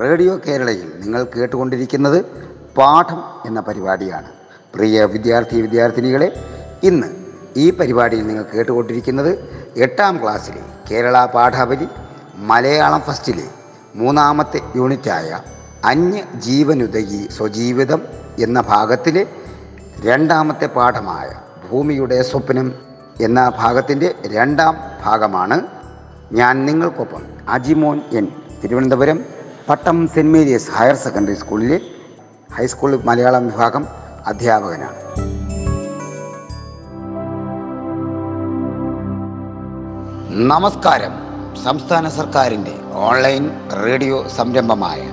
Radio കേരളയിൽ നിങ്ങൾ കേട്ടുകൊണ്ടിരിക്കുന്നത് പാഠം എന്ന പരിപാടിയാണ്. പ്രിയ വിദ്യാർത്ഥി വിദ്യാർത്ഥിനികളെ ഇന്ന് ഈ പരിപാടിയിൽ നിങ്ങൾ കേട്ടുകൊണ്ടിരിക്കുന്നത് എട്ടാം ക്ലാസ്സിലെ കേരള പാഠാവലി മലയാളം ഫസ്റ്റിലെ മൂന്നാമത്തെ യൂണിറ്റായ അന്യ ജീവനുദകി സ്വജീവിതം എന്ന ഭാഗത്തിലെ രണ്ടാമത്തെ പാഠമായ ഭൂമിയുടെ സ്വപ്നം എന്ന ഭാഗത്തിന്റെ രണ്ടാം ഭാഗമാണ്. ഞാൻ നിങ്ങൾക്കൊപ്പം Ajimon N Thiruvananthapuram Pattom saint Mary's higher secondary സ്കൂളിലെ ഹൈസ്കൂൾ മലയാളം വിഭാഗം അധ്യാപകനാണ്. നമസ്കാരം. സംസ്ഥാന സർക്കാരിന്റെ ഓൺലൈൻ റേഡിയോ സംരംഭമായ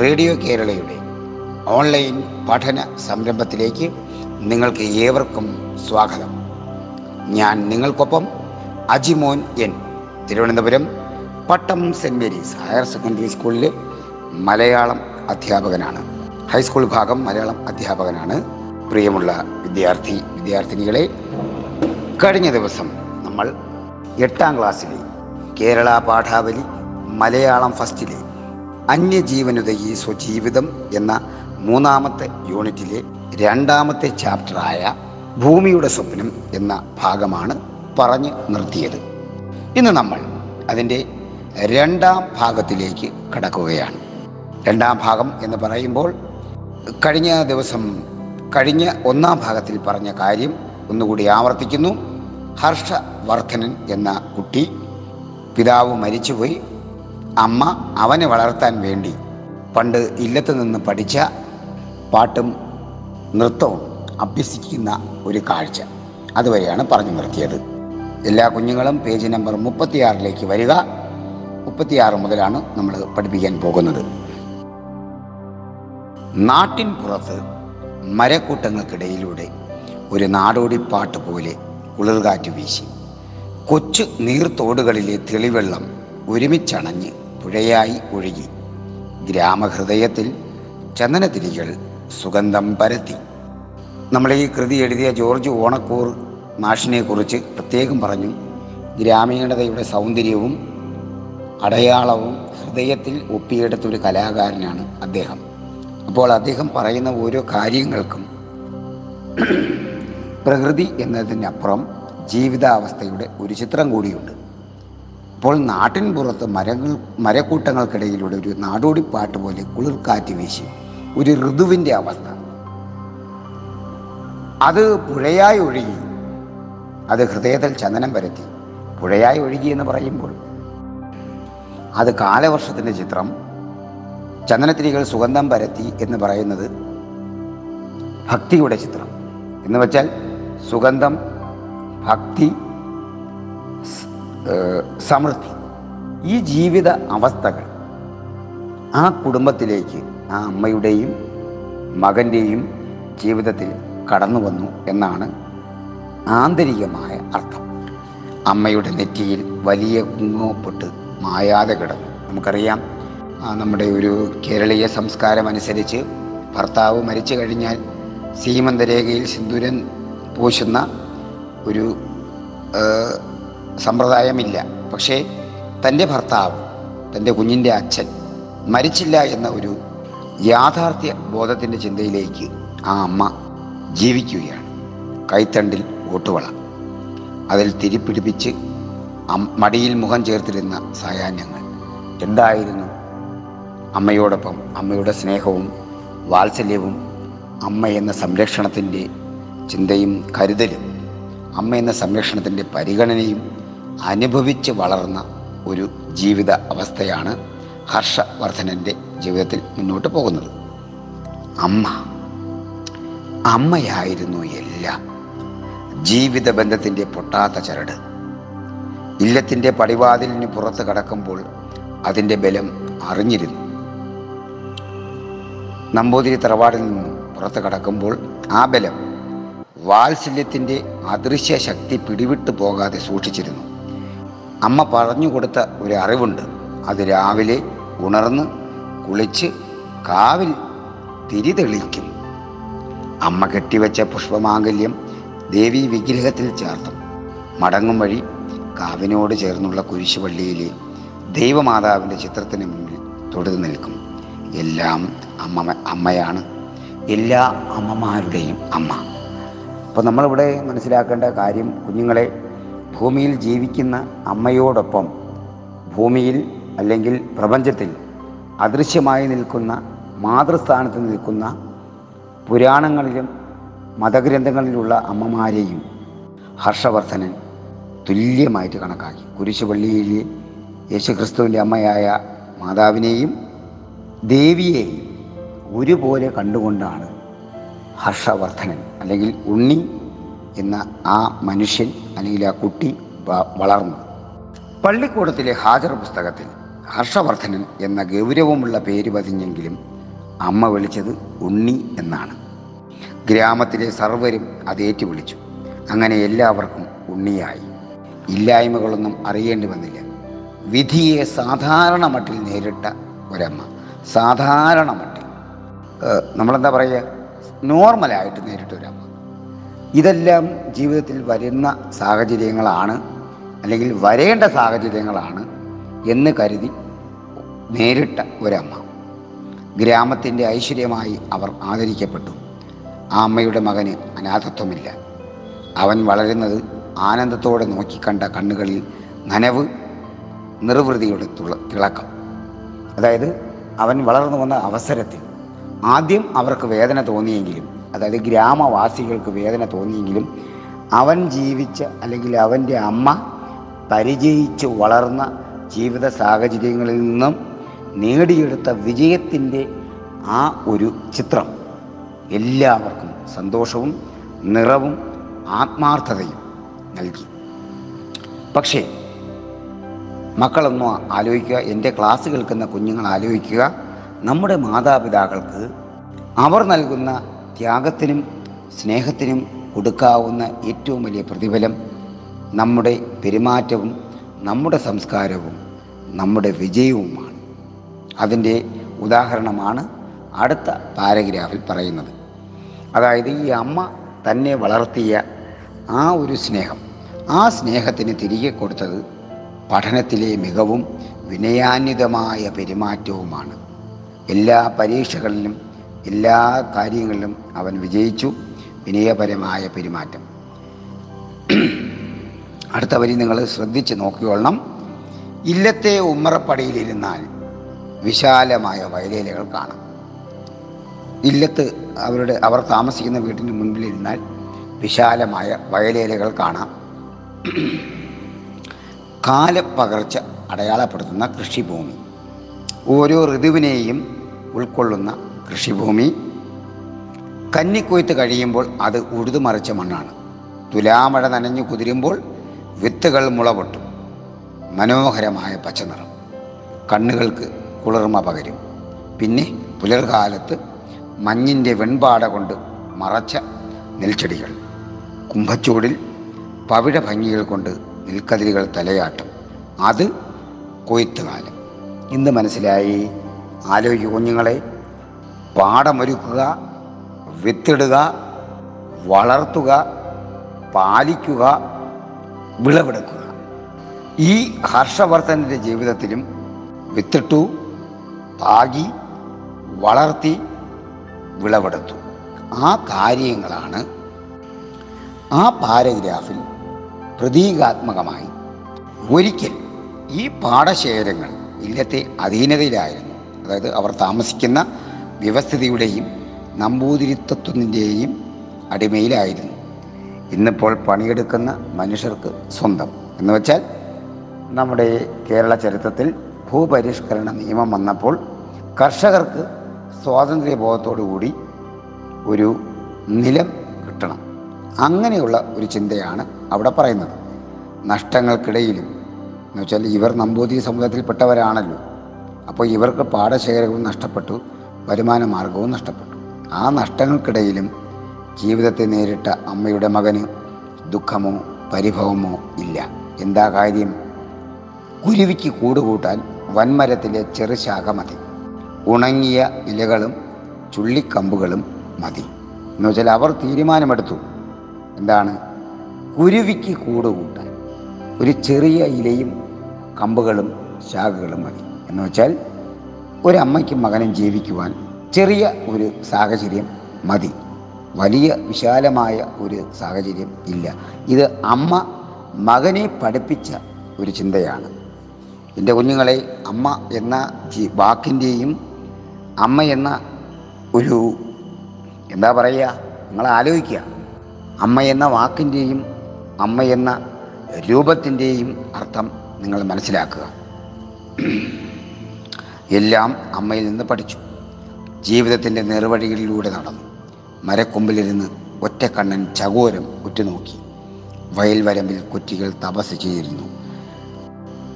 റേഡിയോ കേരളയുടെ ഓൺലൈൻ പഠന സംരംഭത്തിലേക്ക് നിങ്ങൾക്ക് ഏവർക്കും സ്വാഗതം. ഞാൻ നിങ്ങൾക്കൊപ്പം Ajimon N Thiruvananthapuram Pattom saint Mary's higher secondary സ്കൂളിൽ മലയാളം അധ്യാപകനാണ്. ഹൈസ്കൂൾ വിഭാഗം മലയാളം അധ്യാപകനാണ്. പ്രിയമുള്ള വിദ്യാർത്ഥി വിദ്യാർത്ഥിനികളെ കഴിഞ്ഞ ദിവസം നമ്മൾ എട്ടാം ക്ലാസ്സിലെ കേരള പാഠാവലി മലയാളം ഫസ്റ്റിലെ അന്യജീവനുദയി സ്വജീവിതം എന്ന മൂന്നാമത്തെ യൂണിറ്റിലെ രണ്ടാമത്തെ ചാപ്റ്ററായ ഭൂമിയുടെ സ്വപ്നം എന്ന ഭാഗമാണ് പറഞ്ഞ് നിർത്തിയത്. ഇന്ന് നമ്മൾ അതിന്റെ രണ്ടാം ഭാഗത്തിലേക്ക് കടക്കുകയാണ്. രണ്ടാം ഭാഗം എന്ന് പറയുമ്പോൾ കഴിഞ്ഞ ദിവസം കഴിഞ്ഞ ഒന്നാം ഭാഗത്തിൽ പറഞ്ഞ കാര്യം ഒന്നുകൂടി ആവർത്തിക്കുന്നു. ഹർഷവർദ്ധനൻ എന്ന കുട്ടി പിതാവ് മരിച്ചുപോയി. അമ്മ അവനെ വളർത്താൻ വേണ്ടി പണ്ട് ഇല്ലത്ത് നിന്ന് പഠിച്ച പാട്ടും നൃത്തവും അഭ്യസിക്കുന്ന ഒരു കാഴ്ച. അതുവരെയാണ് പറഞ്ഞു നിർത്തിയത്. എല്ലാ കുഞ്ഞുങ്ങളും പേജ് നമ്പർ മുപ്പത്തിയാറിലേക്ക് വരിക. മുപ്പത്തിയാറ് മുതലാണ് നമ്മൾ പഠിപ്പിക്കാൻ പോകുന്നത്. നാട്ടിൻ പുറത്ത് മരക്കൂട്ടങ്ങൾക്കിടയിലൂടെ ഒരു നാടോടിപ്പാട്ട് പോലെ കുളിർകാറ്റ് വീശി. കൊച്ചു നീർത്തോടുകളിലെ തെളിവെള്ളം ഒരുമിച്ചണഞ്ഞ് പുഴയായി ഒഴുകി. ഗ്രാമഹൃദയത്തിൽ ചന്ദനതിരികൾ സുഗന്ധം പരത്തി. നമ്മൾ ഈ കൃതി എഴുതിയ ജോർജ് ഓണക്കൂർ മാഷിനെക്കുറിച്ച് പ്രത്യേകം പറഞ്ഞു. ഗ്രാമീണതയുടെ സൗന്ദര്യവും അടയാളവും ഹൃദയത്തിൽ ഒപ്പിയെടുത്ത ഒരു കലാകാരനാണ് അദ്ദേഹം. അപ്പോൾ അദ്ദേഹം പറയുന്ന ഓരോ കാര്യങ്ങൾക്കും പ്രകൃതി എന്നതിനപ്പുറം ജീവിതാവസ്ഥയുടെ ഒരു ചിത്രം കൂടിയുണ്ട്. അപ്പോൾ നാട്ടിൻ പുറത്ത് മരങ്ങൾ മരക്കൂട്ടങ്ങൾക്കിടയിലൂടെ ഒരു നാടോടിപ്പാട്ട് പോലെ കുളിർക്കാറ്റ് വീശി ഒരു ഋതുവിന്റെ അവസ്ഥ. അത് പുഴയായി ഒഴുകി. അത് ഹൃദയത്തിൽ ചന്ദനം പരത്തി. പുഴയായി ഒഴുകി എന്ന് പറയുമ്പോൾ അത് കാലവർഷത്തിന്റെ ചിത്രം. ചന്ദനത്തിരികൾ സുഗന്ധം പരത്തി എന്ന് പറയുന്നത് ഭക്തിയുടെ ചിത്രം. എന്ന് വെച്ചാൽ സുഗന്ധം ഭക്തി സമൃദ്ധി. ഈ ജീവിത അവസ്ഥകൾ ആ കുടുംബത്തിലേക്ക് ആ അമ്മയുടെയും മകന്റെയും ജീവിതത്തിൽ കടന്നു വന്നു എന്നാണ് ആന്തരികമായ അർത്ഥം. അമ്മയുടെ നെറ്റിയിൽ വലിയ കുങ്ങോപ്പൊട്ട് മായാതെ കിടന്നു. നമുക്കറിയാം നമ്മുടെ ഒരു കേരളീയ സംസ്കാരം അനുസരിച്ച് ഭർത്താവ് മരിച്ചു കഴിഞ്ഞാൽ സീമന്തരേഖയിൽ സിന്ദൂരൻ പൂശുന്ന ഒരു സമ്പ്രദായമില്ല. പക്ഷേ തന്റെ ഭർത്താവ് തന്റെ കുഞ്ഞിന്റെ അച്ഛൻ മരിച്ചില്ല എന്ന ഒരു യാഥാർത്ഥ്യ ബോധത്തിന്റെ ചിന്തയിലേക്ക് ആ അമ്മ ജീവിക്കുകയാണ്. കൈത്തണ്ടിൽ ഓട്ടുവള. അതിൽ തിരിപ്പിടിപ്പിച്ച് മടിയിൽ മുഖം ചേർത്തിരുന്ന സായാഹ്നങ്ങൾ. എന്തായിരുന്നു? അമ്മയോടൊപ്പം അമ്മയുടെ സ്നേഹവും വാത്സല്യവും അമ്മ എന്ന സംരക്ഷണത്തിന്റെ ചിന്തയും കരുതലും അമ്മ എന്ന സംരക്ഷണത്തിന്റെ പരിഗണനയും അനുഭവിച്ച് വളർന്ന ഒരു ജീവിത അവസ്ഥയാണ് ഹർഷവർദ്ധനന്റെ ജീവിതത്തിൽ മുന്നോട്ട് പോകുന്നത്. അമ്മ അമ്മയായിരുന്നു എല്ലാം. ജീവിത ബന്ധത്തിന്റെ പൊട്ടാത്ത ചരട് ഇല്ലത്തിന്റെ പടിവാതിലിന് പുറത്ത് കടക്കുമ്പോൾ അതിന്റെ ബലം അറിഞ്ഞിരുന്നു. നമ്പൂതിരി തറവാടിൽ നിന്നും പുറത്ത് കടക്കുമ്പോൾ ആ ബലം വാത്സല്യത്തിന്റെ അദൃശ്യ ശക്തി പിടിവിട്ടു പോകാതെ സൂക്ഷിച്ചിരുന്നു. അമ്മ പറഞ്ഞു കൊടുത്ത ഒരു അറിവുണ്ട്. അത് രാവിലെ ഉണർന്ന് കുളിച്ച് കാവിൽ തിരി തെളിയിക്കും. അമ്മ കെട്ടിവെച്ച പുഷ്പമാംഗല്യം ദേവി വിഗ്രഹത്തിൽ ചേർത്തും. മടങ്ങും വഴി കാവിനോട് ചേർന്നുള്ള കുരിശുപള്ളിയിലെ ദൈവമാതാവിന്റെ ചിത്രത്തിന് മുന്നിൽ തൊടുതു നിൽക്കും. എല്ലാം അമ്മ അമ്മയാണ്. എല്ലാ അമ്മമാരുടെയും അമ്മ. അപ്പോൾ നമ്മളിവിടെ മനസ്സിലാക്കേണ്ട കാര്യം കുഞ്ഞുങ്ങളെ ഭൂമിയിൽ ജീവിക്കുന്ന അമ്മയോടൊപ്പം ഭൂമിയിൽ അല്ലെങ്കിൽ പ്രപഞ്ചത്തിൽ അദൃശ്യമായി നിൽക്കുന്ന മാതൃസ്ഥാനത്ത് നിൽക്കുന്ന പുരാണങ്ങളിലും മതഗ്രന്ഥങ്ങളിലുള്ള അമ്മമാരെയും ഹർഷവർദ്ധനൻ തുല്യമായിട്ട് കണക്കാക്കി. കുരിശുപള്ളിയിൽ യേശുക്രിസ്തുവിന്റെ അമ്മയായ മാതാവിനെയും ദേവിയെയും ഒരുപോലെ കണ്ടുകൊണ്ടാണ് ഹർഷവർദ്ധനൻ അല്ലെങ്കിൽ ഉണ്ണി എന്ന ആ മനുഷ്യൻ അല്ലെങ്കിൽ ആ കുട്ടി വളർന്നത്. പള്ളിക്കൂടത്തിലെ ഹാജർ പുസ്തകത്തിൽ ഹർഷവർദ്ധനൻ എന്ന ഗൗരവമുള്ള പേര് പതിഞ്ഞെങ്കിലും അമ്മ വിളിച്ചത് ഉണ്ണി എന്നാണ്. ഗ്രാമത്തിലെ സർവരും അതേറ്റു വിളിച്ചു. അങ്ങനെ എല്ലാവർക്കും ഉണ്ണിയായി. ഇല്ലായ്മകളൊന്നും അറിയേണ്ടി വന്നില്ല. വിധിയെ സാധാരണ മട്ടിൽ നേരിട്ട ഒരമ്മ. സാധാരണ മട്ടിൽ. നമ്മളെന്താ പറയുക നോർമലായിട്ട് നേരിട്ട ഒരമ്മ. ഇതെല്ലാം ജീവിതത്തിൽ വരുന്ന സാഹചര്യങ്ങളാണ് അല്ലെങ്കിൽ വരേണ്ട സാഹചര്യങ്ങളാണ് എന്ന് കരുതി നേരിട്ട ഒരമ്മ. ഗ്രാമത്തിന്റെ ഐശ്വര്യമായി അവർ ആദരിക്കപ്പെട്ടു. ആ അമ്മയുടെ മകന് അനാഥത്വമില്ല. അവൻ വളരുന്നത് ആനന്ദത്തോടെ നോക്കിക്കണ്ട കണ്ണുകളിൽ നനവ് നിർവൃതിയുടെ തുള തിളക്കം. അതായത് അവൻ വളർന്നു വന്ന അവസരത്തിൽ. ആദ്യം അവർക്ക് വേദന തോന്നിയെങ്കിലും അതായത് ഗ്രാമവാസികൾക്ക് വേദന തോന്നിയെങ്കിലും അവൻ ജീവിച്ച അല്ലെങ്കിൽ അവന്റെ അമ്മ പരിചയിച്ച് വളർന്ന ജീവിത സാഹചര്യങ്ങളിൽ നിന്നും നേടിയെടുത്ത വിജയത്തിന്റെ ആ ഒരു ചിത്രം എല്ലാവർക്കും സന്തോഷവും നിറവും ആത്മാർത്ഥതയും നൽകി. പക്ഷേ മക്കളൊന്നും ആലോചിക്കുക എന്റെ ക്ലാസ് കേൾക്കുന്ന കുഞ്ഞുങ്ങൾ ആലോചിക്കുക നമ്മുടെ മാതാപിതാക്കൾക്ക് അവർ നൽകുന്ന ത്യാഗത്തിനും സ്നേഹത്തിനും കൊടുക്കാവുന്ന ഏറ്റവും വലിയ പ്രതിഫലം നമ്മുടെ പെരുമാറ്റവും നമ്മുടെ സംസ്കാരവും നമ്മുടെ വിജയവുമാണ്. അതിന്റെ ഉദാഹരണമാണ് അടുത്ത പാരഗ്രാഫിൽ പറയുന്നത്. അതായത് ഈ അമ്മ തന്നെ വളർത്തിയ ആ ഒരു സ്നേഹം ആ സ്നേഹത്തിന് തിരികെ കൊടുത്തത് പഠനത്തിലെ മികവും വിനയാന്വിതമായ പെരുമാറ്റവുമാണ്. എല്ലാ പരീക്ഷകളിലും എല്ലാ കാര്യങ്ങളിലും അവൻ വിജയിച്ചു. വിനയപരമായ പെരുമാറ്റം. അടുത്ത വരി നിങ്ങൾ ശ്രദ്ധിച്ച് നോക്കിക്കൊള്ളണം. ഇല്ലത്തെ ഉമ്മറപ്പടിയിലിരുന്നാൽ വിശാലമായ വയലേലകൾ കാണാം. ഇല്ലത്ത് അവരുടെ അവർ താമസിക്കുന്ന വീട്ടിന് മുൻപിലിരുന്നാൽ വിശാലമായ വയലേലകൾ കാണാം. കാലപ്പകർച്ച അടയാളപ്പെടുത്തുന്ന കൃഷിഭൂമി. ഓരോ ഋതുവിനെയും ഉൾക്കൊള്ളുന്ന കൃഷിഭൂമി. കന്നിക്കൊയ്ത്ത് കഴിയുമ്പോൾ അത് ഉഴുതുമറിച്ച മണ്ണാണ്. തുലാമഴ നനഞ്ഞു കുതിരുമ്പോൾ വിത്തുകൾ മുളപൊട്ടും. മനോഹരമായ പച്ചനിറം കണ്ണുകൾക്ക് കുളിർമ പകരും. പിന്നെ പുലർകാലത്ത് മഞ്ഞിന്റെ വെൺപാട കൊണ്ട് മറച്ച നെൽച്ചെടികൾ. കുംഭച്ചൂടിൽ പവിഴ ഭംഗികൾ കൊണ്ട് നെൽക്കതിരുകൾ തലയാട്ടും. അത് കൊയ്ത്ത് കാലം ഇന്ന് മനസ്സിലായി. ആലോചിക്കുക കുഞ്ഞുങ്ങളെ. പാടമൊരുക്കുക വിത്തിടുക വളർത്തുക പാലിക്കുക വിളവെടുക്കുക. ഈ ഹർഷവർദ്ധന്റെ ജീവിതത്തിലും വിത്തിട്ടു പാകി വളർത്തി വിളവെടുത്തു. ആ കാര്യങ്ങളാണ് ആ പാരഗ്രാഫിൽ പ്രതീകാത്മകമായി ഒരിക്കൽ ഈ പാടശേഖരങ്ങൾ ഇല്ലത്തെ അധീനതയിലായിരുന്നു. അതായത് അവർ താമസിക്കുന്ന വ്യവസ്ഥിതിയുടെയും നമ്പൂതിരിത്വത്തിന്റെയും അടിമയിലായിരുന്നു. ഇന്നിപ്പോൾ പണിയെടുക്കുന്ന മനുഷ്യർക്ക് സ്വന്തം. എന്ന് വെച്ചാൽ നമ്മുടെ കേരള ചരിത്രത്തിൽ ഭൂപരിഷ്കരണ നിയമം വന്നപ്പോൾ കർഷകർക്ക് സ്വാതന്ത്ര്യബോധത്തോടു കൂടി ഒരു നിലം അങ്ങനെയുള്ള ഒരു ചിന്തയാണ് അവിടെ പറയുന്നത്. നഷ്ടങ്ങൾക്കിടയിലും എന്ന് വെച്ചാൽ ഇവർ നമ്പൂതിരി സമുദായത്തിൽപ്പെട്ടവരാണല്ലോ അപ്പോൾ ഇവർക്ക് പാടശേഖരവും നഷ്ടപ്പെട്ടു വരുമാന മാർഗവും നഷ്ടപ്പെട്ടു. ആ നഷ്ടങ്ങൾക്കിടയിലും ജീവിതത്തെ നേരിട്ട അമ്മയുടെ മകന് ദുഃഖമോ പരിഭവമോ ഇല്ല. എന്താ കാര്യം? കുരുവിക്ക് കൂടുകൂട്ടാൻ വൻമരത്തിലെ ചെറുശാഖ മതി. ഉണങ്ങിയ ഇലകളും ചുള്ളിക്കമ്പുകളും മതി. എന്ന് വെച്ചാൽ അവർ തീരുമാനമെടുത്തു. എന്താണ്? കുരുവിക്ക് കൂടുകൂട്ടാൻ ഒരു ചെറിയ ഇലയും കമ്പുകളും ശാഖകളും മതി. എന്ന് വെച്ചാൽ ഒരമ്മയ്ക്കും മകനും ജീവിക്കുവാൻ ചെറിയ ഒരു സാഹചര്യം മതി. വലിയ വിശാലമായ ഒരു സാഹചര്യം ഇല്ല. ഇത് അമ്മ മകനെ പഠിപ്പിച്ച ഒരു ചിന്തയാണ്. എന്റെ കുഞ്ഞുങ്ങളെ അമ്മ എന്ന വാക്കിന്റെയും അമ്മ എന്ന ഒരു എന്താ പറയുക നിങ്ങൾ ആലോചിക്കുക അമ്മ എന്ന വാക്കിന്റെയും അമ്മ എന്ന രൂപത്തിന്റെയും അർത്ഥം നിങ്ങൾ മനസ്സിലാക്കുക. എല്ലാം അമ്മയിൽ നിന്ന് പഠിച്ചു. ജീവിതത്തിന്റെ നേർവഴികളിലൂടെ നടന്നു. മരക്കൊമ്പിലിരുന്ന് ഒറ്റക്കണ്ണൻ ചകോരം ഉറ്റുനോക്കി. വയൽ വരമ്പിൽ കുറ്റികൾ തപസ് ചെയ്തിരുന്നു.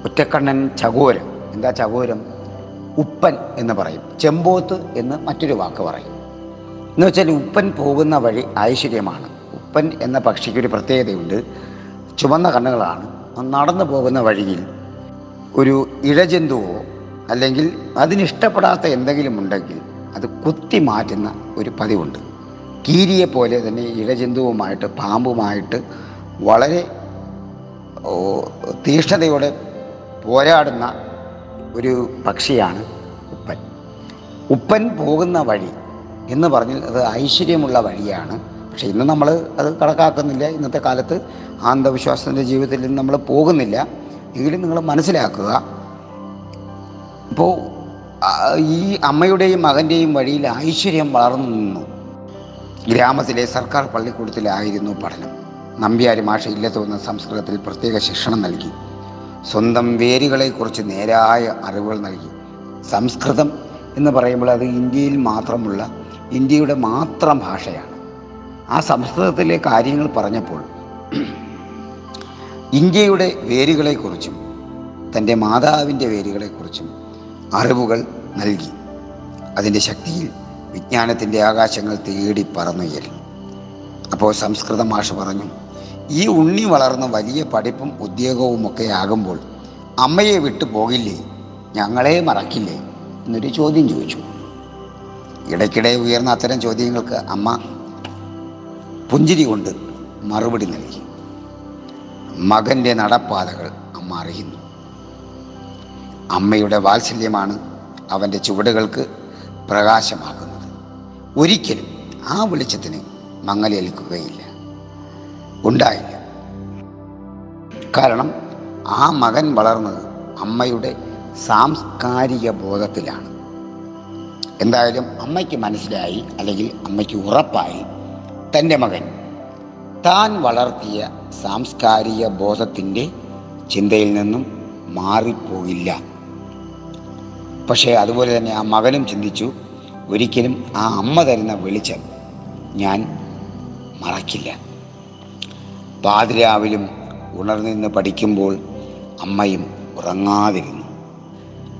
ഒറ്റക്കണ്ണൻ ചകോരം എന്താ ചകോരം? ഉപ്പൻ എന്ന് പറയും. ചെമ്പോത്ത് എന്ന് മറ്റൊരു വാക്ക് പറയും. എന്ന് വെച്ചാൽ ഉപ്പൻ പോകുന്ന വഴി ഐശ്വര്യമാണ്. ഉപ്പൻ എന്ന പക്ഷിക്ക് ഒരു പ്രത്യേകതയുണ്ട്. ചുവന്ന കണ്ണുകളാണ്. നടന്നു പോകുന്ന വഴിയിൽ ഒരു ഇഴജന്തുവോ അല്ലെങ്കിൽ അതിനിഷ്ടപ്പെടാത്ത എന്തെങ്കിലും ഉണ്ടെങ്കിൽ അത് കുത്തി മാറ്റുന്ന ഒരു പതിവുണ്ട്. കീരിയെ പോലെ തന്നെ ഇഴജന്തുവുമായിട്ട് പാമ്പുമായിട്ട് വളരെ തീഷ്ണതയോടെ പോരാടുന്ന ഒരു പക്ഷിയാണ് ഉപ്പൻ. ഉപ്പൻ പോകുന്ന വഴി എന്ന് പറഞ്ഞാൽ അത് ഐശ്വര്യമുള്ള വഴിയാണ്. പക്ഷേ ഇന്ന് നമ്മൾ അത് കണക്കാക്കുന്നില്ല. ഇന്നത്തെ കാലത്ത് അന്ധവിശ്വാസത്തിന്റെ ജീവിതത്തിൽ നിന്ന് നമ്മൾ പോകുന്നില്ല. എങ്കിലും നിങ്ങൾ മനസ്സിലാക്കുക. ഇപ്പോൾ ഈ അമ്മയുടെയും മകന്റെയും വഴിയിൽ ഐശ്വര്യം വളർന്നു നിന്നു. ഗ്രാമത്തിലെ സർക്കാർ പള്ളിക്കൂടത്തിലായിരുന്നു പഠനം. നമ്പ്യാരി മാഷ ഇല്ലത്തുവന്ന സംസ്കൃതത്തിൽ പ്രത്യേക ശിക്ഷണം നൽകി. സ്വന്തം വേരുകളെക്കുറിച്ച് നേരായ അറിവുകൾ നൽകി. സംസ്കൃതം എന്ന് പറയുമ്പോൾ അത് ഇന്ത്യയിൽ മാത്രമുള്ള ഇന്ത്യയുടെ മാത്രം ഭാഷയാണ്. ആ സംസ്കൃതത്തിലെ കാര്യങ്ങൾ പറഞ്ഞപ്പോൾ ഇന്ത്യയുടെ വേരുകളെക്കുറിച്ചും തന്റെ മാതാവിന്റെ വേരുകളെക്കുറിച്ചും അറിവുകൾ നൽകി. അതിന്റെ ശക്തിയിൽ വിജ്ഞാനത്തിന്റെ ആകാശങ്ങൾ തേടി പറന്നുയൽ അപ്പോൾ സംസ്കൃത ഭാഷ പറഞ്ഞു ഈ ഉണ്ണി വളർന്ന് വലിയ പഠിപ്പും ഉദ്യോഗവും ഒക്കെ ആകുമ്പോൾ അമ്മയെ വിട്ടു പോകില്ലേ? ഞങ്ങളെ മറക്കില്ലേ? എന്നൊരു ചോദ്യം ചോദിച്ചു. ഇടയ്ക്കിടെ ഉയർന്ന അത്തരം ചോദ്യങ്ങൾക്ക് അമ്മ പുഞ്ചിരി കൊണ്ട് മറുപടി നൽകി. മകന്റെ നടപ്പാതകൾ അമ്മ അറിയുന്നു. അമ്മയുടെ വാത്സല്യമാണ് അവന്റെ ചുവടുകൾക്ക് പ്രകാശമാകുന്നത്. ഒരിക്കലും ആ വെളിച്ചത്തിന് മങ്ങലേൽക്കുകയില്ല. ഉണ്ടായില്ല. കാരണം ആ മകൻ വളർന്നത് അമ്മയുടെ സാംസ്കാരിക ബോധത്തിലാണ്. എന്തായാലും അമ്മയ്ക്ക് മനസ്സിലായി അല്ലെങ്കിൽ അമ്മയ്ക്ക് ഉറപ്പായി തന്റെ മകൻ. താൻ വളർത്തിയ സാംസ്കാരിക ബോധത്തിന്റെ ചിന്തയിൽ നിന്നും മാറിപ്പോയില്ല. പക്ഷേ അതുപോലെ തന്നെ ആ മകനും ചിന്തിച്ചു ഒരിക്കലും ആ അമ്മ തരുന്ന വെളിച്ചം ഞാൻ മറക്കില്ല. പാതിരാവിലും ഉണർന്നിന്ന് പഠിക്കുമ്പോൾ അമ്മയും ഉറങ്ങാതിരുന്നു.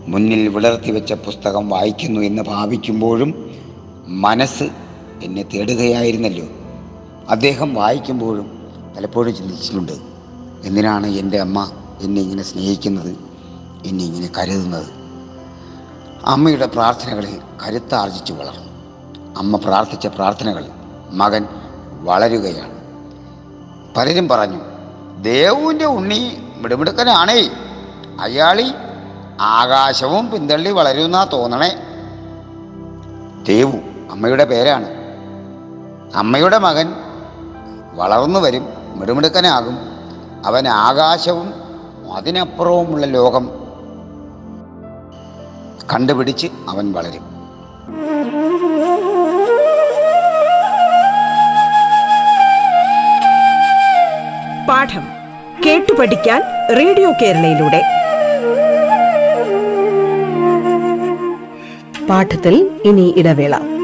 മുന്നിൽ വിളർത്തി വെച്ച പുസ്തകം വായിക്കുന്നു എന്ന് ഭാവിക്കുമ്പോഴും മനസ്സ് എന്നെ തേടുകയായിരുന്നല്ലോ. അദ്ദേഹം വായിക്കുമ്പോഴും പലപ്പോഴും ചിന്തിച്ചിട്ടുണ്ട് എന്തിനാണ് എന്റെ അമ്മ എന്നെ ഇങ്ങനെ സ്നേഹിക്കുന്നത് എന്നെ ഇങ്ങനെ കരുതുന്നത്? അമ്മയുടെ പ്രാർത്ഥനകളിൽ കരുത്താർജിച്ചു വളർന്നു. അമ്മ പ്രാർത്ഥിച്ച പ്രാർത്ഥനകൾ മകൻ വളരുകയാണ്. പലരും പറഞ്ഞു ദേവുവിന്റെ ഉണ്ണി മിടുമിടുക്കനാണേ. അയാളി ആകാശവും പിന്തള്ളി വളരുന്നാ തോന്നണേ. ദേവു അമ്മയുടെ പേരാണ്. അമ്മയുടെ മകൻ വളർന്നു വരും മിടുമിടുക്കനാകും. അവൻ ആകാശവും അതിനപ്പുറവുമുള്ള ലോകം കണ്ടുപിടിച്ച് അവൻ വളരും. പാഠം കേട്ടു പഠിക്കാൻ റേഡിയോ കേരളയിലൂടെ. പാഠത്തിൽ ഇനി ഇടവേള.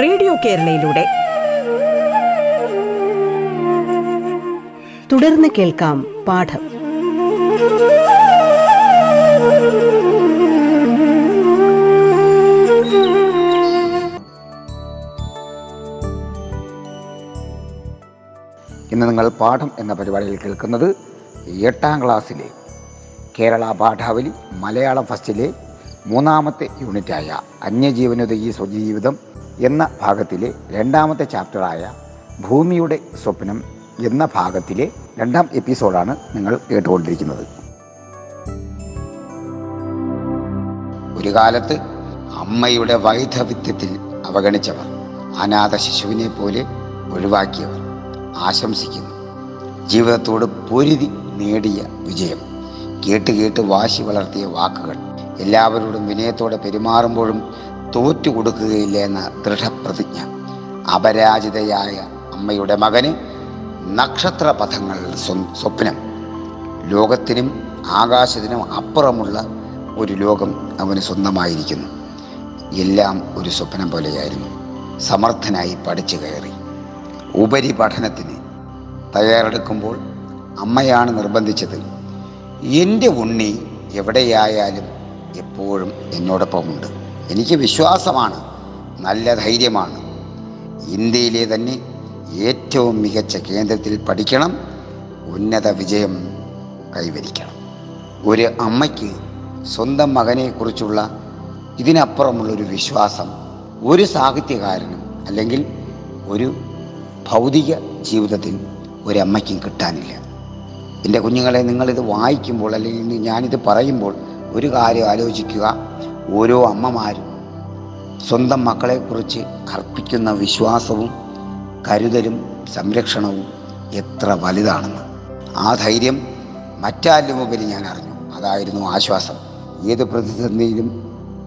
റേഡിയോ കേരളയിലൂടെ. തുടർന്ന് കേൾക്കാം പാഠം. ഇന്ന് നിങ്ങൾ പാഠം എന്ന പരിപാടിയിൽ കേൾക്കുന്നത് എട്ടാം ക്ലാസ്സിലെ കേരള പാഠാവലി മലയാളം ഫസ്റ്റിലെ മൂന്നാമത്തെ യൂണിറ്റായ അന്യജീവനുതകി സ്വജീവിതം എന്ന ഭാഗത്തിലെ രണ്ടാമത്തെ ചാപ്റ്ററായ ഭൂമിയുടെ സ്വപ്നം എന്ന ഭാഗത്തിലെ രണ്ടാം എപ്പിസോഡാണ് നിങ്ങൾ കേട്ടുകൊണ്ടിരിക്കുന്നത്. ഒരു കാലത്ത് അമ്മയുടെ വൈധവിത്യത്തിൽ അവഗണിച്ചവർ അനാഥ ശിശുവിനെ പോലെ ഒഴിവാക്കിയവർ ആശംസിക്കുന്നു. ജീവിതത്തോട് പൊരുതി നേടിയ വിജയം കേട്ട് കേട്ട് വാശി വളർത്തിയ വാക്കുകൾ എല്ലാവരോടും വിനയത്തോടെ പെരുമാറുമ്പോഴും തോറ്റു കൊടുക്കുകയില്ല എന്ന ദൃഢപ്രതിജ്ഞ. അപരാജിതയായ അമ്മയുടെ മകന് നക്ഷത്രപഥങ്ങൾ സ്വ- സ്വപ്നം. ലോകത്തിനും ആകാശത്തിനും അപ്പുറമുള്ള ഒരു ലോകം അവന് സ്വന്തമായിരിക്കുന്നു. എല്ലാം ഒരു സ്വപ്നം പോലെയായിരുന്നു. സമർത്ഥനായി പഠിച്ചു കയറി. ഉപരിപഠനത്തിന് തയ്യാറെടുക്കുമ്പോൾ അമ്മയാണ് നിർബന്ധിച്ചത്. എന്റെ ഉണ്ണി എവിടെയായാലും എപ്പോഴും എന്നോടൊപ്പമുണ്ട്. എനിക്ക് വിശ്വാസമാണ് നല്ല ധൈര്യമാണ്. ഇന്ത്യയിലെ തന്നെ ഏറ്റവും മികച്ച കേന്ദ്രത്തിൽ പഠിക്കണം ഉന്നത വിജയം കൈവരിക്കണം. ഒരു അമ്മയ്ക്ക് സ്വന്തം മകനെക്കുറിച്ചുള്ള ഇതിനപ്പുറമുള്ളൊരു വിശ്വാസം ഒരു സാഹിത്യകാരനും അല്ലെങ്കിൽ ഒരു ഭൗതിക ജീവിതത്തിൽ ഒരമ്മയ്ക്കും കിട്ടാനില്ല. എന്റെ കുഞ്ഞുങ്ങളെ നിങ്ങളിത് വായിക്കുമ്പോൾ അല്ലെങ്കിൽ ഞാനിത് പറയുമ്പോൾ ഒരു കാര്യം ആലോചിക്കുക. ഓരോ അമ്മമാരും സ്വന്തം മക്കളെക്കുറിച്ച് അർപ്പിക്കുന്ന വിശ്വാസവും കരുതലും സംരക്ഷണവും എത്ര വലുതാണെന്ന്. ആ ധൈര്യം മറ്റാരിലും ഉപരി ഞാൻ അറിഞ്ഞു. അതായിരുന്നു ആശ്വാസം. ഏത് പ്രതിസന്ധിയിലും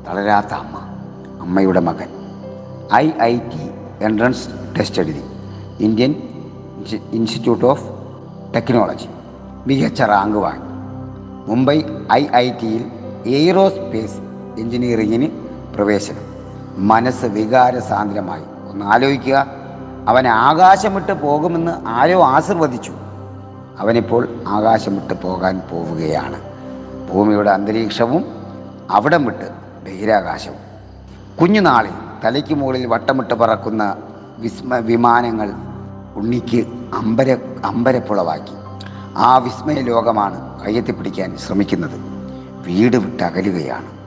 തളരാത്ത അമ്മ അമ്മയുടെ മകൻ. I I T entrance test എഴുതി. Indian Institute of Technology. മികച്ച റാങ്ക് വാങ്ങി. മുംബൈ ഐ ഐ ടിയിൽ എയ്റോസ്പേസ് എഞ്ചിനീയറിങ്ങിന് പ്രവേശനം. മനസ്സ് വികാരസാന്ദ്രമായി. ഒന്ന് ആലോചിക്കുക. അവൻ ആകാശം വിട്ട് പോകുമെന്ന് ആരോ ആശീർവദിച്ചു. അവനിപ്പോൾ ആകാശം വിട്ട് പോകാൻ പോവുകയാണ്. ഭൂമിയുടെ അന്തരീക്ഷവും അവിടം വിട്ട് ബഹിരാകാശവും. കുഞ്ഞുനാളിൽ തലയ്ക്ക് മുകളിൽ വട്ടമിട്ട് പറക്കുന്ന വിസ്മ വിമാനങ്ങൾ ഉണ്ണിക്ക് അമ്പര അമ്പരപ്പുളവാക്കി. ആ വിസ്മയ ലോകമാണ് കയ്യെത്തിപ്പിടിക്കാൻ ശ്രമിക്കുന്നത്. വീട് വിട്ട് അകലുകയാണ്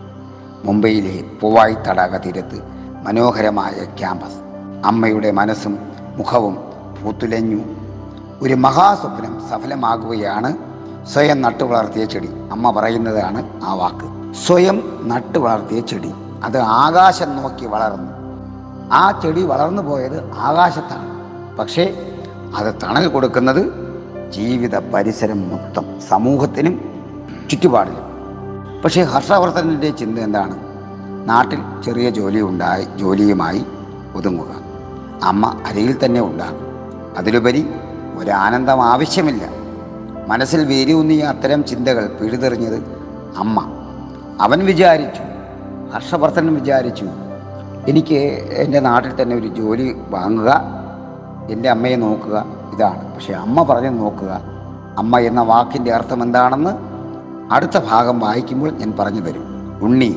മുംബൈയിലെ പൂവായി തടാക തീരത്ത് മനോഹരമായ ക്യാമ്പസ്. അമ്മയുടെ മനസ്സും മുഖവും പൂത്തുലഞ്ഞു. ഒരു മഹാസ്വപ്നം സഫലമാകുകയാണ്. സ്വയം നട്ടു വളർത്തിയ ചെടി. അമ്മ പറയുന്നതാണ് ആ വാക്ക്. സ്വയം നട്ടു വളർത്തിയ ചെടി. അത് ആകാശം നോക്കി വളർന്നു. ആ ചെടി വളർന്നു പോയത് ആകാശത്താണ്. പക്ഷേ അത് തണൽ കൊടുക്കുന്നത് ജീവിത പരിസരം മൊത്തം സമൂഹത്തിനും ചുറ്റുപാടിലും. പക്ഷേ ഹർഷവർദ്ധനന്റെ ചിന്ത എന്താണ്? നാട്ടിൽ ചെറിയ ജോലി ഉണ്ടായി ജോലിയുമായി ഒതുങ്ങുക. അമ്മ അരയിൽ തന്നെ ഉണ്ടാകും. അതിലുപരി ഒരാനന്ദം ആവശ്യമില്ല. മനസ്സിൽ വേരൂന്നിയ അത്തരം ചിന്തകൾ പിഴുതെറിഞ്ഞത് അമ്മ. അവൻ വിചാരിച്ചു ഹർഷവർദ്ധൻ വിചാരിച്ചു എനിക്ക് എന്റെ നാട്ടിൽ തന്നെ ഒരു ജോലി വാങ്ങുക എന്റെ അമ്മയെ നോക്കുക ഇതാണ്. പക്ഷേ അമ്മ പറഞ്ഞു നോക്കുക അമ്മ എന്ന വാക്കിന്റെ അർത്ഥം എന്താണെന്ന് അടുത്ത ഭാഗം വായിക്കുമ്പോൾ ഞാൻ പറഞ്ഞു വരും ഉണ്ണി.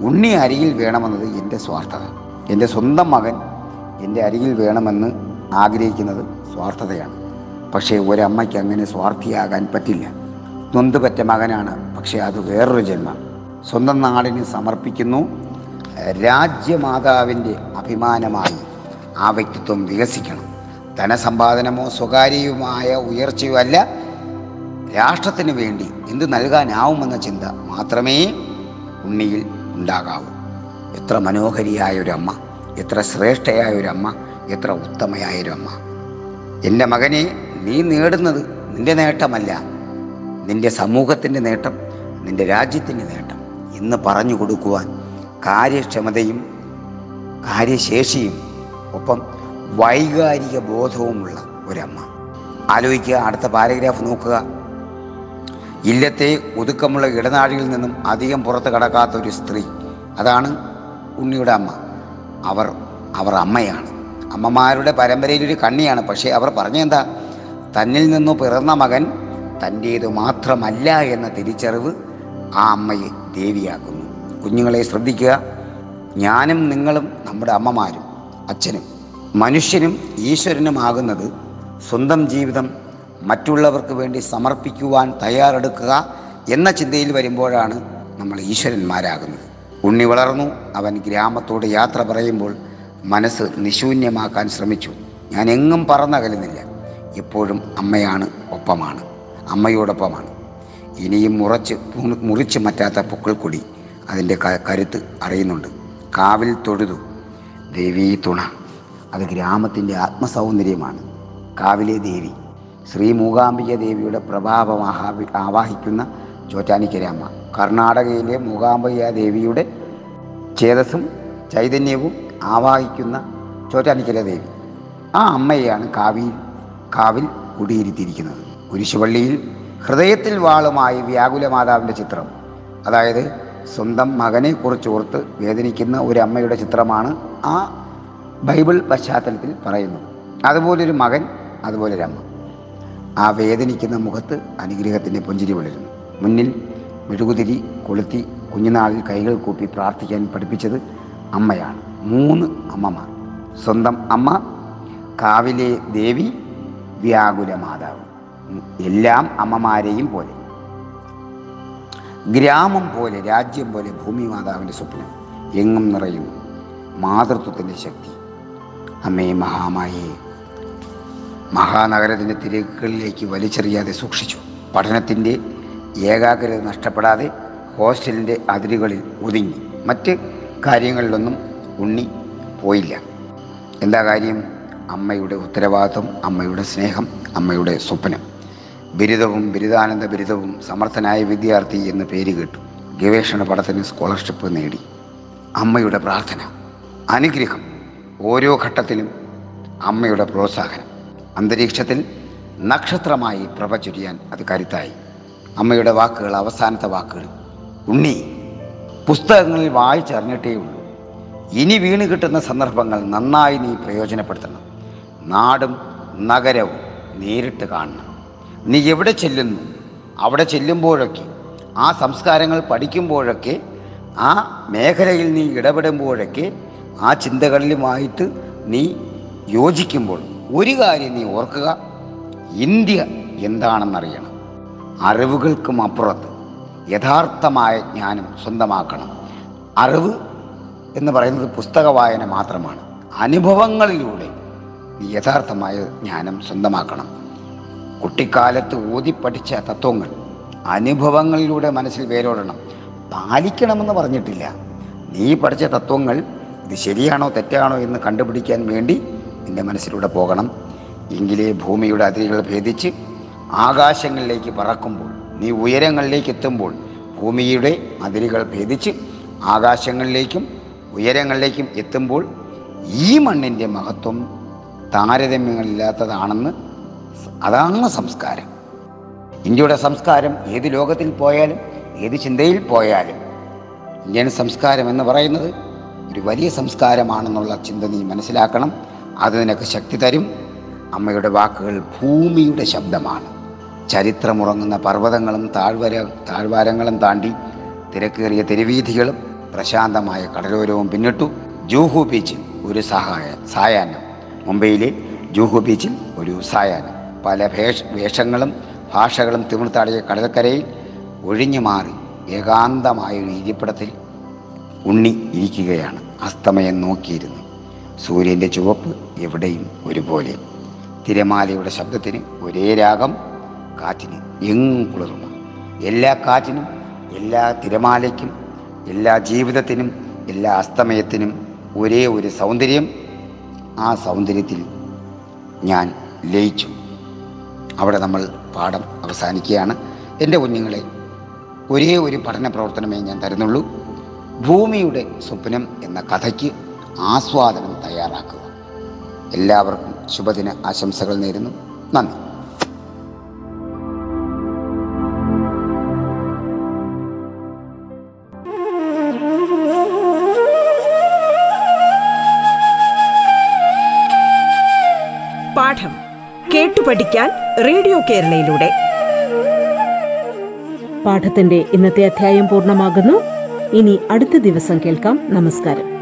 ഉണ്ണി അരികിൽ വേണമെന്നത് എന്റെ സ്വാർത്ഥത. എന്റെ സ്വന്തം മകൻ എന്റെ അരികിൽ വേണമെന്ന് ആഗ്രഹിക്കുന്നത് സ്വാർത്ഥതയാണ്. പക്ഷേ ഒരമ്മയ്ക്ക് അങ്ങനെ സ്വാർത്ഥിയാകാൻ പറ്റില്ല. നൊന്തുപറ്റ മകനാണ്. പക്ഷേ അത് വേറൊരു ജന്മം. സ്വന്തം നാടിന് സമർപ്പിക്കുന്നു. രാജ്യമാതാവിന്റെ അഭിമാനമായി ആ വ്യക്തിത്വം വികസിക്കണം. ധനസമ്പാദനമോ സ്വകാര്യവുമായ ഉയർച്ചയോ അല്ല. രാഷ്ട്രത്തിന് വേണ്ടി എന്ത് നൽകാനാവുമെന്ന ചിന്ത മാത്രമേ ഉണ്ണിയിൽ ഉണ്ടാകാവൂ. എത്ര മനോഹരിയായ ഒരു അമ്മ എത്ര ശ്രേഷ്ഠയായ ഒരു അമ്മ എത്ര ഉത്തമയായ ഒരു അമ്മ എന്റെ മകനെ നീ നേടുന്നത് നിന്റെ നേട്ടമല്ല നിന്റെ സമൂഹത്തിന്റെ നേട്ടം നിന്റെ രാജ്യത്തിന്റെ നേട്ടം. എന്ന് പറഞ്ഞു കൊടുക്കുവാൻ കാര്യക്ഷമതയും കാര്യശേഷിയും ഒപ്പം വൈകാരിക ബോധവുമുള്ള ഒരമ്മ. ആലോചിക്കുക അടുത്ത പാരഗ്രാഫ് നോക്കുക. ഇല്ലത്തെ ഒതുക്കമുള്ള ഇടനാഴിയിൽ നിന്നും അധികം പുറത്ത് കടക്കാത്ത ഒരു സ്ത്രീ. അതാണ് ഉണ്ണിയുടെ അമ്മ. അവർ അവർ അമ്മയാണ്. അമ്മമാരുടെ പരമ്പരയിലൊരു കണ്ണിയാണ്. പക്ഷേ അവർ പറഞ്ഞെന്താ? തന്നിൽ നിന്നു പിറന്ന മകൻ തന്റേതു മാത്രമല്ല എന്ന തിരിച്ചറിവ് ആ അമ്മയെ ദേവിയാക്കുന്നു. കുഞ്ഞുങ്ങളെ ശ്രദ്ധിക്കുക. ഞാനും നിങ്ങളും നമ്മുടെ അമ്മമാരും അച്ഛനും മനുഷ്യനും ഈശ്വരനുമാകുന്നത് സ്വന്തം ജീവിതം മറ്റുള്ളവർക്ക് വേണ്ടി സമർപ്പിക്കുവാൻ തയ്യാറെടുക്കുക എന്ന ചിന്തയിൽ വരുമ്പോഴാണ് നമ്മൾ ഈശ്വരന്മാരാകുന്നത്. ഉണ്ണി വളർന്നു. അവൻ ഗ്രാമത്തോട് യാത്ര പറയുമ്പോൾ മനസ്സ് നിശൂന്യമാക്കാൻ ശ്രമിച്ചു. ഞാൻ എങ്ങും പറന്നകലുന്നില്ല. എപ്പോഴും അമ്മയാണ് ഒപ്പമാണ്. അമ്മയോടൊപ്പമാണ്. ഇനിയും മുറച്ച് മുറിച്ച് മറ്റാത്ത പൊക്കിൾക്കൊടി അതിന്റെ കരുത്ത് അറിയുന്നുണ്ട്. കാവിൽ തൊഴുതു. ദേവീ തുണ. അത് ഗ്രാമത്തിന്റെ ആത്മസൗന്ദര്യമാണ്. കാവിലെ ദേവി. ശ്രീ മൂകാംബിക ദേവിയുടെ പ്രഭാവം ആഹാവി ആവാഹിക്കുന്ന ചോറ്റാനിക്കരയമ്മ കർണാടകയിലെ മൂകാംബിക ദേവിയുടെ ചേതസ്സും ചൈതന്യവും ആവാഹിക്കുന്ന ചോറ്റാനിക്കര ദേവി. ആ അമ്മയെയാണ് കാവിൽ കാവിൽ കുടിയിരുത്തിയിരിക്കുന്നത്. കുരിശുപള്ളിയിൽ ഹൃദയത്തിൽ വാളുമായി വ്യാകുല മാതാവിന്റെ ചിത്രം. അതായത് സ്വന്തം മകനെ കുറിച്ചോർത്ത് വേദനിക്കുന്ന ഒരു അമ്മയുടെ ചിത്രമാണ് ആ ബൈബിൾ പശ്ചാത്തലത്തിൽ പറയുന്നത്. അതുപോലൊരു മകൻ അതുപോലൊരു അമ്മ ആ വേദനിക്കുന്ന മുഖത്ത് അനുഗ്രഹത്തിന്റെ പുഞ്ചിരി വളരുന്നു. മുന്നിൽ മെഴുകുതിരി കൊളുത്തി കുഞ്ഞുനാളിൽ കൈകൾ കൂപ്പി പ്രാർത്ഥിക്കാൻ പഠിപ്പിച്ചത് അമ്മയാണ്. മൂന്ന് അമ്മമാർ. സ്വന്തം അമ്മ കാവിലെ ദേവി വ്യാകുല മാതാവ്. എല്ലാം അമ്മമാരെയും പോലെ. ഗ്രാമം പോലെ രാജ്യം പോലെ ഭൂമി മാതാവിന്റെ സ്വപ്നം എങ്ങും നിറയുന്നു. മാതൃത്വത്തിന്റെ ശക്തി. അമ്മേ മഹാമായേ മഹാനഗരത്തിന്റെ തിരക്കുകളിലേക്ക് വലിച്ചെറിയാതെ സൂക്ഷിച്ചു. പഠനത്തിന്റെ ഏകാഗ്രത നഷ്ടപ്പെടാതെ ഹോസ്റ്റലിന്റെ അതിരുകളിൽ ഒതുങ്ങി. മറ്റ് കാര്യങ്ങളിലൊന്നും ഉണ്ണി പോയില്ല. എന്താ കാര്യം? അമ്മയുടെ ഉത്തരവാദിത്വം അമ്മയുടെ സ്നേഹം അമ്മയുടെ സ്വപ്നം. ബിരുദവും ബിരുദാനന്ദ ബിരുദവും സമർത്ഥനായ വിദ്യാർത്ഥി എന്ന് പേര് കേട്ടു. ഗവേഷണ പഠനത്തിന് സ്കോളർഷിപ്പ് നേടി. അമ്മയുടെ പ്രാർത്ഥന അനുഗ്രഹം. ഓരോ ഘട്ടത്തിലും അമ്മയുടെ പ്രോത്സാഹനം. അന്തരീക്ഷത്തിൽ നക്ഷത്രമായി പ്രഭ ചൊരിയാൻ അത് കരുത്തായി. അമ്മയുടെ വാക്കുകൾ അവസാനത്തെ വാക്കുകൾ. ഉണ്ണി പുസ്തകങ്ങളിൽ വായിച്ചറിഞ്ഞിട്ടേ ഉള്ളൂ. ഇനി വീണ് കിട്ടുന്ന സന്ദർഭങ്ങൾ നന്നായി നീ പ്രയോജനപ്പെടുത്തണം. നാടും നഗരവും നേരിട്ട് കാണണം. നീ എവിടെ ചെല്ലുന്നു? അവിടെ ചെല്ലുമ്പോഴൊക്കെ ആ സംസ്കാരങ്ങൾ പഠിക്കുമ്പോഴൊക്കെ ആ മേഖലയിൽ നീ ഇടപെടുമ്പോഴൊക്കെ ആ ചിന്തകളിലുമായിട്ട് നീ യോജിക്കുമ്പോൾ ഒരു കാര്യം നീ ഓർക്കുക. ഇന്ത്യ എന്താണെന്നറിയണം. അറിവുകൾക്കും അപ്പുറത്ത് യഥാർത്ഥമായ ജ്ഞാനം സ്വന്തമാക്കണം. അറിവ് എന്ന് പറയുന്നത് പുസ്തക വായന മാത്രമാണ്. അനുഭവങ്ങളിലൂടെ നീ യഥാർത്ഥമായ ജ്ഞാനം സ്വന്തമാക്കണം. കുട്ടിക്കാലത്ത് ഓതി പഠിച്ച തത്വങ്ങൾ അനുഭവങ്ങളിലൂടെ മനസ്സിൽ വേരോടണം. പാലിക്കണമെന്ന് പറഞ്ഞിട്ടില്ല. നീ പഠിച്ച തത്വങ്ങൾ ഇത് ശരിയാണോ തെറ്റാണോ എന്ന് കണ്ടുപിടിക്കാൻ വേണ്ടി നിന്റെ മനസ്സിലൂടെ പോകണം. എങ്കിലേ ഭൂമിയുടെ അതിരുകൾ ഭേദിച്ച് ആകാശങ്ങളിലേക്ക് പറക്കുമ്പോൾ നീ ഉയരങ്ങളിലേക്ക് എത്തുമ്പോൾ ഭൂമിയുടെ അതിരുകൾ ഭേദിച്ച് ആകാശങ്ങളിലേക്കും ഉയരങ്ങളിലേക്കും എത്തുമ്പോൾ ഈ മണ്ണിന്റെ മഹത്വം താരതമ്യങ്ങളില്ലാത്തതാണെന്ന് അതാണ് സംസ്കാരം. ഇന്ത്യയുടെ സംസ്കാരം ഏത് ലോകത്തിൽ പോയാലും ഏത് ചിന്തയിൽ പോയാലും ഇന്ത്യൻ സംസ്കാരം എന്ന് പറയുന്നത് ഒരു വലിയ സംസ്കാരമാണെന്നുള്ള ചിന്ത നീ മനസ്സിലാക്കണം. അത് നിനക്ക് ശക്തി തരും. അമ്മയുടെ വാക്കുകൾ ഭൂമിയുടെ ശബ്ദമാണ്. ചരിത്രമുറങ്ങുന്ന പർവതങ്ങളും താഴ്വര താഴ്വാരങ്ങളും താണ്ടി തിരക്കേറിയ തെരുവീഥികളും പ്രശാന്തമായ കടലോരവും പിന്നിട്ടു ജൂഹു ബീച്ചിൽ ഒരു സഹായ സായാഹ്നം. മുംബൈയിലെ ജൂഹു ബീച്ചിൽ ഒരു സായാഹ്നം. പല ഭേഷ വേഷങ്ങളും ഭാഷകളും തിമിർത്താടിയ കടൽക്കരയിൽ ഒഴിഞ്ഞു മാറി ഏകാന്തമായ ഒരു ഇരിപ്പിടത്തിൽ ഉണ്ണി ഇരിക്കുകയാണ്. അസ്തമയം നോക്കിയിരുന്നു. സൂര്യന്റെ ചുവപ്പ് എവിടെയും ഒരുപോലെ. തിരമാലയുടെ ശബ്ദത്തിന് ഒരേ രാഗം കാറ്റിന് എങ്ങും കുളിർമ. എല്ലാ കാറ്റിനും എല്ലാ തിരമാലയ്ക്കും എല്ലാ ജീവിതത്തിനും എല്ലാ അസ്തമയത്തിനും ഒരേ ഒരു സൗന്ദര്യം. ആ സൗന്ദര്യത്തിൽ ഞാൻ ലയിച്ചു. അവിടെ നമ്മൾ പാഠം അവസാനിക്കുകയാണ്. എന്റെ കുഞ്ഞുങ്ങളെ ഒരേ ഒരു പഠന പ്രവർത്തനമേ ഞാൻ തരുന്നുള്ളൂ. ഭൂമിയുടെ സ്വപ്നം എന്ന കഥയ്ക്ക് ആസ്വാദനം തയ്യാറാക്കുക. എല്ലാവർക്കും ശുഭദിന ആശംസകൾ നേരുന്നു. നന്ദി. പാഠം കേട്ടു പഠിക്കാൻ റേഡിയോ കേരളയിലൂടെ. പാഠത്തിന്റെ ഇന്നത്തെ അധ്യായം പൂർണമാകുന്നു. ഇനി അടുത്ത ദിവസം കേൾക്കാം. നമസ്കാരം.